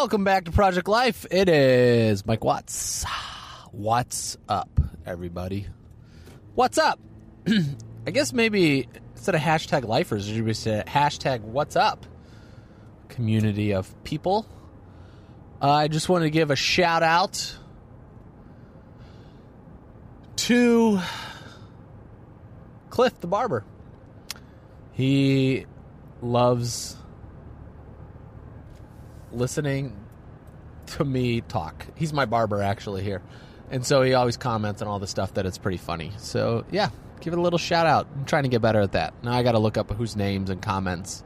Welcome back to Project Life. It is Mike Watts. What's up, everybody? What's up? I guess maybe instead of hashtag lifers, should be say hashtag what's up community of people. Uh, I just want to give a shout out to Cliff the barber. He loves listening to me talk. He's my barber actually here. And so he always comments on all the stuff that it's pretty funny. So yeah, give it a little shout out. I'm trying to get better at that. Now I got to look up whose names and comments.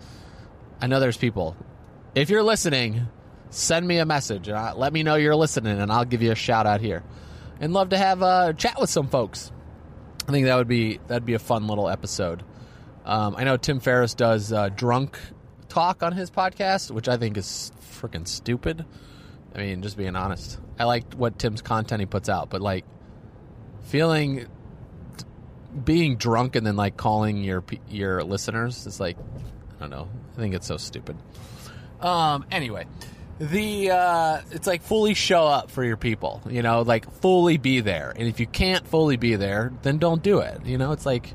I know there's people. If you're listening, send me a message. Uh, let me know you're listening, and I'll give you a shout out here. And love to have a chat with some folks. I think that would be that'd be a fun little episode. Um, I know Tim Ferriss does uh, drunk talk on his podcast, which I think is freaking stupid. I mean, just being honest. I like what Tim's content he puts out, but like feeling being drunk and then like calling your your listeners is like I don't know. I think it's so stupid. Um anyway, the uh it's like fully show up for your people, you know, like fully be there. And if you can't fully be there, then don't do it. You know, it's like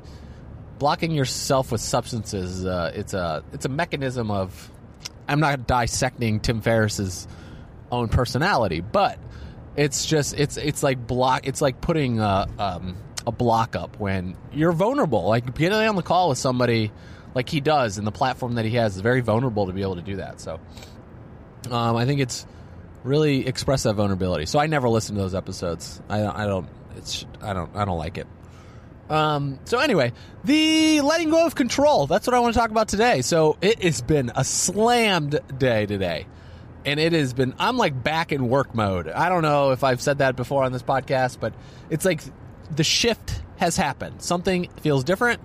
blocking yourself with substances uh, it's a it's a mechanism of I'm not dissecting Tim Ferriss's own personality, but it's just it's it's like block it's like putting a um, a block up when you're vulnerable. Like getting on the call with somebody like he does, and the platform that he has is very vulnerable to be able to do that. So um, I think it's really express that vulnerability. So I never listen to those episodes. I. I don't. It's. I don't. I don't like it. Um, so anyway, the letting go of control. That's what I want to talk about today. So it has been a slammed day today. And it has been, I'm like back in work mode. I don't know if I've said that before on this podcast, but it's like the shift has happened. Something feels different.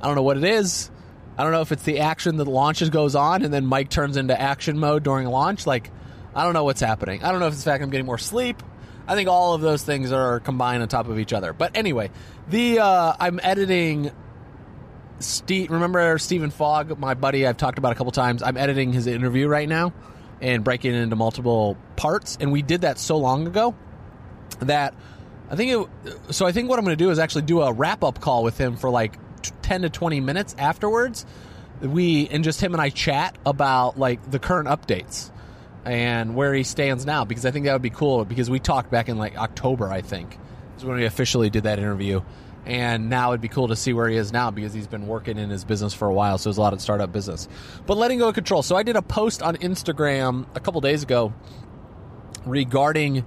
I don't know what it is. I don't know if it's the action that launches goes on and then Mike turns into action mode during launch. Like, I don't know what's happening. I don't know if it's the fact I'm getting more sleep. I think all of those things are combined on top of each other. But anyway, the uh, I'm editing. Steve, remember Stephen Fogg, my buddy? I've talked about a couple times. I'm editing his interview right now and breaking it into multiple parts, and we did that so long ago that I think it. So I think what I'm going to do is actually do a wrap up call with him for like 10 to 20 minutes afterwards. We and just him and I chat about like the current updates and where he stands now because I think that would be cool because we talked back in like October I think is when we officially did that interview. And now it'd be cool to see where he is now because he's been working in his business for a while so there's a lot of startup business. But letting go of control. So I did a post on Instagram a couple days ago regarding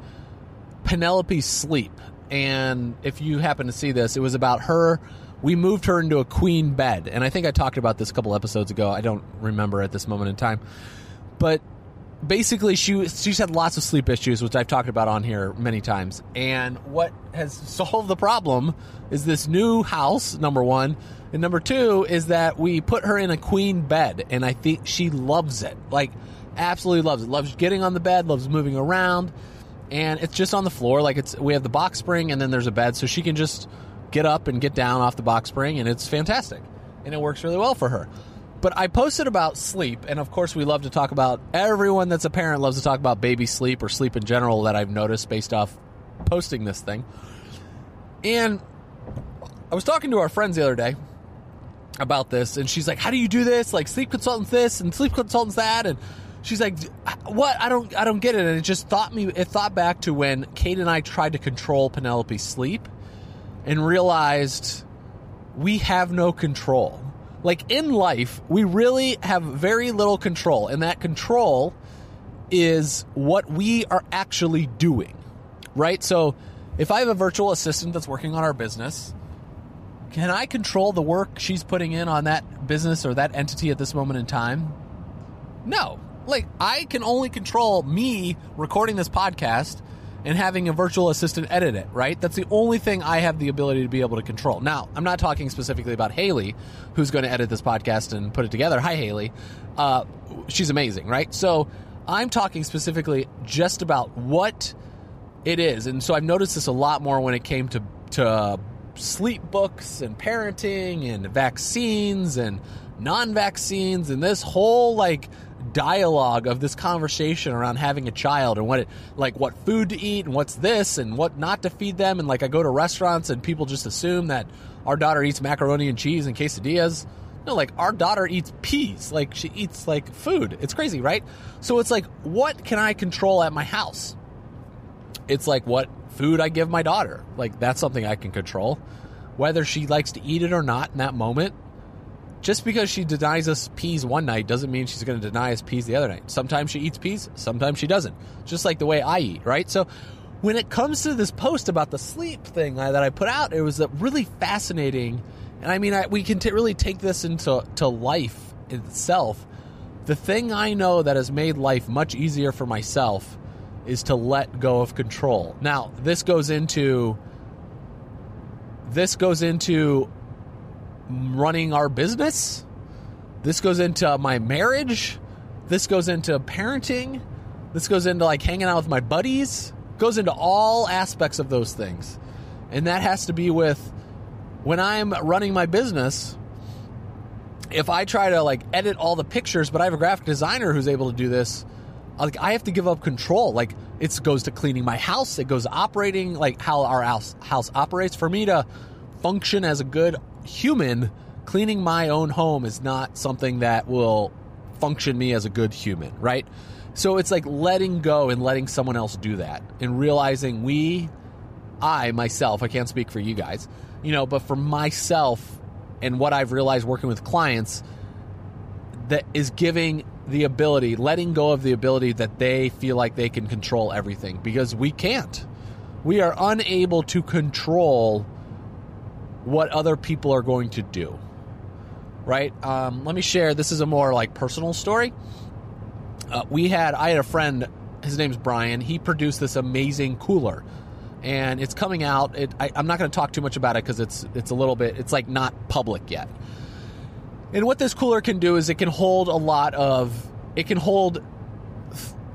Penelope's sleep. And if you happen to see this it was about her. We moved her into a queen bed. And I think I talked about this a couple episodes ago. I don't remember at this moment in time. But basically she she's had lots of sleep issues which I've talked about on here many times. And what has solved the problem is this new house number 1 and number 2 is that we put her in a queen bed and I think she loves it. Like absolutely loves it. Loves getting on the bed loves moving around. And it's just on the floor. Like it's we have the box spring and then there's a bed so she can just get up and get down off the box spring and it's fantastic. And it works really well for her but I posted about sleep, and of course, we love to talk about everyone that's a parent loves to talk about baby sleep or sleep in general that I've noticed based off posting this thing. And I was talking to our friends the other day about this, and she's like, "How do you do this? Like sleep consultants this and sleep consultants that?" And she's like, "What? I don't, I don't get it." And it just thought me, it thought back to when Kate and I tried to control Penelope's sleep, and realized we have no control like in life, we really have very little control, and that control is what we are actually doing, right? So if I have a virtual assistant that's working on our business, can I control the work she's putting in on that business or that entity at this moment in time? No. Like, I can only control me recording this podcast and having a virtual assistant edit it, right? That's the only thing I have the ability to be able to control. Now, I'm not talking specifically about Haley, who's going to edit this podcast and put it together. Hi, Haley. Uh, she's amazing, right? So, I'm talking specifically just about what it is. And so I've noticed this a lot more when it came to, to sleep books and parenting and vaccines and non vaccines and this whole like dialogue of this conversation around having a child and what it like what food to eat and what's this and what not to feed them and like I go to restaurants and people just assume that our daughter eats macaroni and cheese and quesadillas. No, like our daughter eats peas. Like she eats like food. It's crazy, right? So it's like what can I control at my house? It's like what food I give my daughter. Like that's something I can control. Whether she likes to eat it or not in that moment, just because she denies us peas one night doesn't mean she's going to deny us peas the other night. Sometimes she eats peas, sometimes she doesn't. Just like the way I eat, right? So when it comes to this post about the sleep thing that I put out, it was really fascinating. And I mean, I, we can t- really take this into to life itself. The thing I know that has made life much easier for myself is to let go of control. Now, this goes into this goes into running our business. This goes into my marriage. This goes into parenting. This goes into like hanging out with my buddies. Goes into all aspects of those things. And that has to be with when I'm running my business. If I try to like edit all the pictures, but I have a graphic designer who's able to do this, like I have to give up control. Like it goes to cleaning my house, it goes to operating like how our house house operates. For me to function as a good human, cleaning my own home is not something that will function me as a good human, right? So it's like letting go and letting someone else do that and realizing we, I myself, I can't speak for you guys, you know, but for myself and what I've realized working with clients, that is giving the ability, letting go of the ability that they feel like they can control everything because we can't. We are unable to control what other people are going to do. Right? Um, let me share. This is a more like personal story. Uh, we had, I had a friend, his name's Brian. He produced this amazing cooler. And it's coming out. It, I, I'm not going to talk too much about it because it's it's a little bit. It's like not public yet. And what this cooler can do is it can hold a lot of it can hold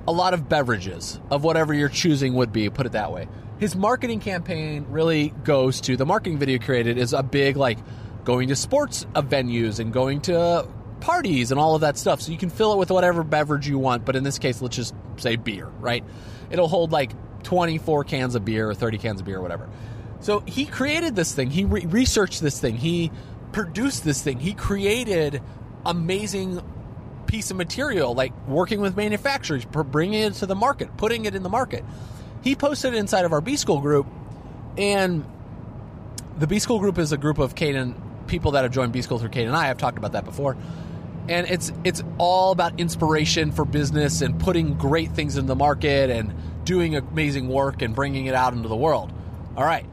a lot of beverages of whatever your choosing would be, put it that way his marketing campaign really goes to the marketing video created is a big like going to sports venues and going to parties and all of that stuff. So you can fill it with whatever beverage you want, but in this case, let's just say beer, right? It'll hold like 24 cans of beer or 30 cans of beer or whatever. So he created this thing. He re- researched this thing. He produced this thing. He created amazing piece of material, like working with manufacturers, bringing it to the market, putting it in the market he posted inside of our B School group, and the B School group is a group of Caden people that have joined B School through Caden and I. I've talked about that before. And it's it's all about inspiration for business and putting great things in the market and doing amazing work and bringing it out into the world. All right.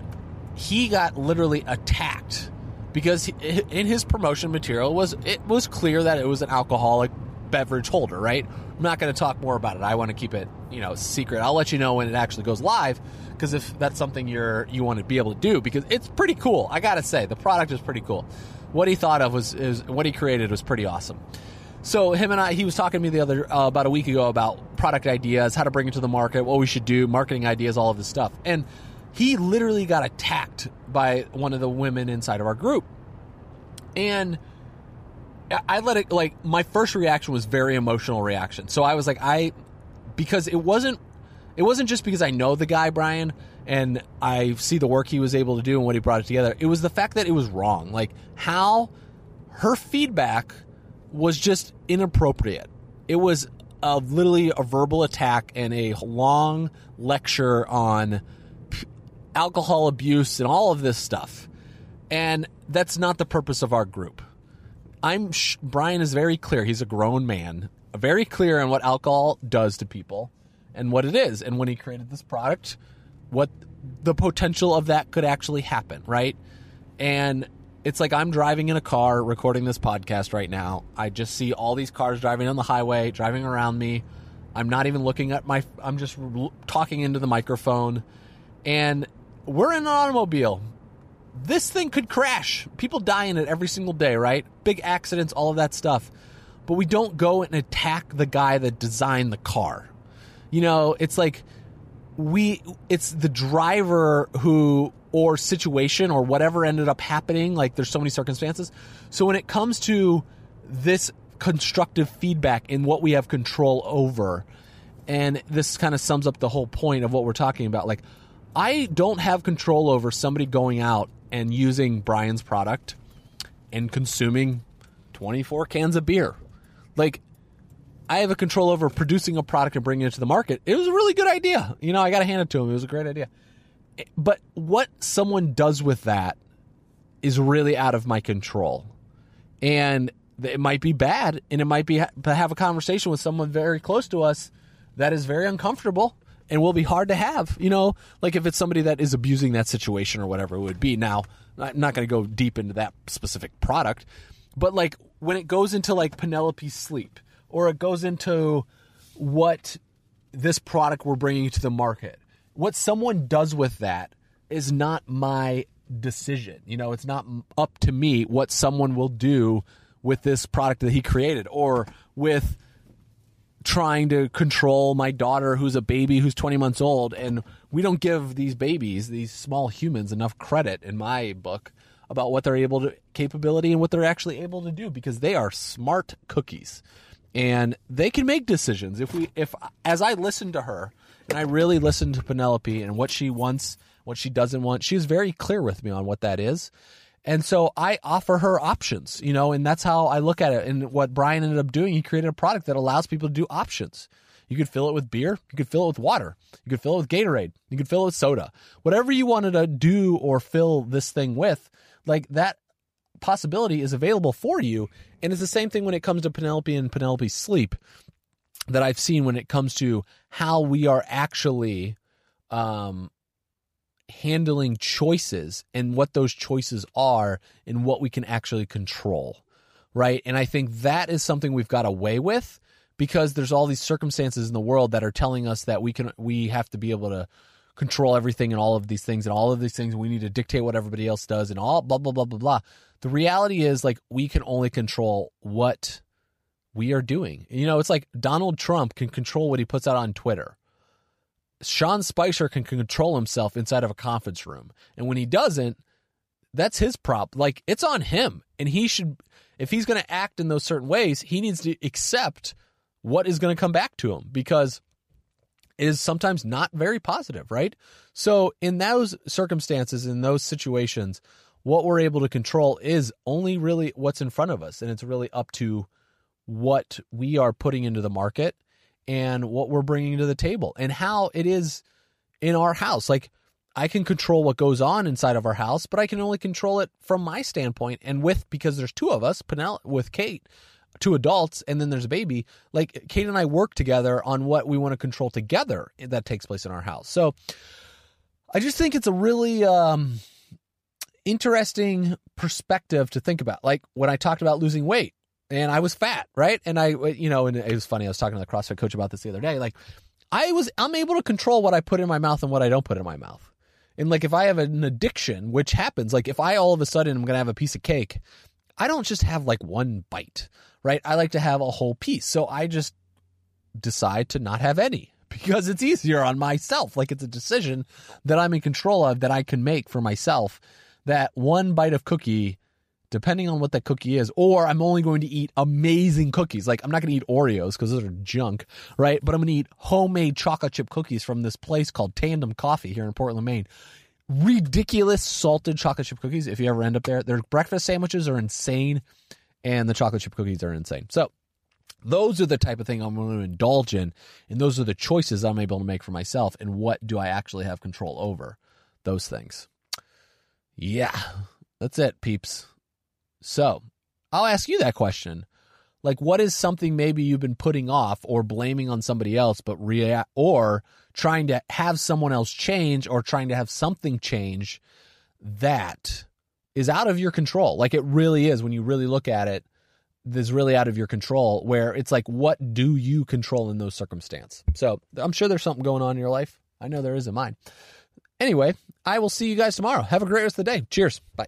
He got literally attacked because in his promotion material was it was clear that it was an alcoholic beverage holder, right? I'm not going to talk more about it. I want to keep it, you know, secret. I'll let you know when it actually goes live because if that's something you're you want to be able to do because it's pretty cool. I got to say the product is pretty cool. What he thought of was is what he created was pretty awesome. So him and I, he was talking to me the other uh, about a week ago about product ideas, how to bring it to the market, what we should do, marketing ideas, all of this stuff, and he literally got attacked by one of the women inside of our group, and I let it like my first reaction was very emotional reaction. So I was like I because it wasn't it wasn't just because I know the guy Brian and I see the work he was able to do and what he brought it together. It was the fact that it was wrong. Like how her feedback was just inappropriate. It was a, literally a verbal attack and a long lecture on p- alcohol abuse and all of this stuff. And that's not the purpose of our group. I'm sh- Brian is very clear. He's a grown man. Very clear on what alcohol does to people and what it is. And when he created this product, what the potential of that could actually happen, right? And it's like I'm driving in a car recording this podcast right now. I just see all these cars driving on the highway, driving around me. I'm not even looking at my, I'm just talking into the microphone. And we're in an automobile. This thing could crash. People die in it every single day, right? Big accidents, all of that stuff. But we don't go and attack the guy that designed the car. You know, it's like we, it's the driver who, or situation or whatever ended up happening. Like there's so many circumstances. So when it comes to this constructive feedback in what we have control over, and this kind of sums up the whole point of what we're talking about. Like, I don't have control over somebody going out and using Brian's product and consuming 24 cans of beer. Like, I have a control over producing a product and bringing it to the market. It was a really good idea. You know, I got to hand it to him. It was a great idea. Eh, but what someone does with that is really out of my control. And it might be bad and it might be to have a conversation with someone very close to us that is very uncomfortable and will be hard to have. You know, like if it's somebody that is abusing that situation or whatever it would be. Now, I'm not going to go deep into that specific product, but like when it goes into like Penelope's sleep or it goes into what this product we're bringing to the market, what someone does with that is not my decision. You know, it's not up to me what someone will do with this product that he created or with trying to control my daughter who's a baby who's 20 months old and we don't give these babies these small humans enough credit in my book about what they're able to capability and what they're actually able to do because they are smart cookies and they can make decisions if we if as i listen to her and i really listen to penelope and what she wants what she doesn't want she's very clear with me on what that is and so I offer her options, you know, and that's how I look at it. And what Brian ended up doing, he created a product that allows people to do options. You could fill it with beer, you could fill it with water, you could fill it with Gatorade, you could fill it with soda. Whatever you wanted to do or fill this thing with, like that possibility is available for you. And it's the same thing when it comes to Penelope and Penelope's sleep that I've seen when it comes to how we are actually um, handling choices and what those choices are and what we can actually control. Right. And I think that is something we've got away with because there's all these circumstances in the world that are telling us that we can we have to be able to control everything and all of these things and all of these things we need to dictate what everybody else does and all blah blah blah blah blah. The reality is like we can only control what we are doing. You know, it's like Donald Trump can control what he puts out on Twitter. Sean Spicer can control himself inside of a conference room. And when he doesn't, that's his prop. Like it's on him. And he should if he's going to act in those certain ways, he needs to accept what is going to come back to him because is sometimes not very positive, right? So in those circumstances, in those situations, what we're able to control is only really what's in front of us. And it's really up to what we are putting into the market and what we're bringing to the table and how it is in our house. Like I can control what goes on inside of our house, but I can only control it from my standpoint and with because there's two of us, Penel with Kate, two adults, and then there's a baby. Like Kate and I work together on what we want to control together that takes place in our house. So I just think it's a really um, interesting perspective to think about. Like when I talked about losing weight, and I was fat, right? And I, you know, and it was funny. I was talking to the CrossFit coach about this the other day. Like, I was, I'm able to control what I put in my mouth and what I don't put in my mouth. And like, if I have an addiction, which happens, like if I all of a sudden I'm to have a piece of cake, I don't just have like one bite, right? I like to have a whole piece. So I just decide to not have any because it's easier on myself. Like it's a decision that I'm in control of that I can make for myself. That one bite of cookie depending on what that cookie is, or I'm only going to eat amazing cookies. Like I'm not going to eat Oreos because those are junk, right? But I'm going to eat homemade chocolate chip cookies from this place called Tandem Coffee here in Portland, Maine. Ridiculous salted chocolate chip cookies. If you ever end up there, their breakfast sandwiches are insane, and the chocolate chip cookies are insane. So those are the type of thing I'm going to indulge in, and those are the choices I'm able to make for myself. And what do I actually have control over? Those things. Yeah, that's it, peeps. So I'll ask you that question. Like, what is something maybe you've been putting off or blaming on somebody else, but react or trying to have someone else change or trying to have something change that is out of your control? Like, it really is when you really look at it. This really out of your control, where it's like, what do you control in those circumstances? So I'm sure there's something going on in your life. I know there is in mine. Anyway, I will see you guys tomorrow. Have a great rest of the day. Cheers. Bye.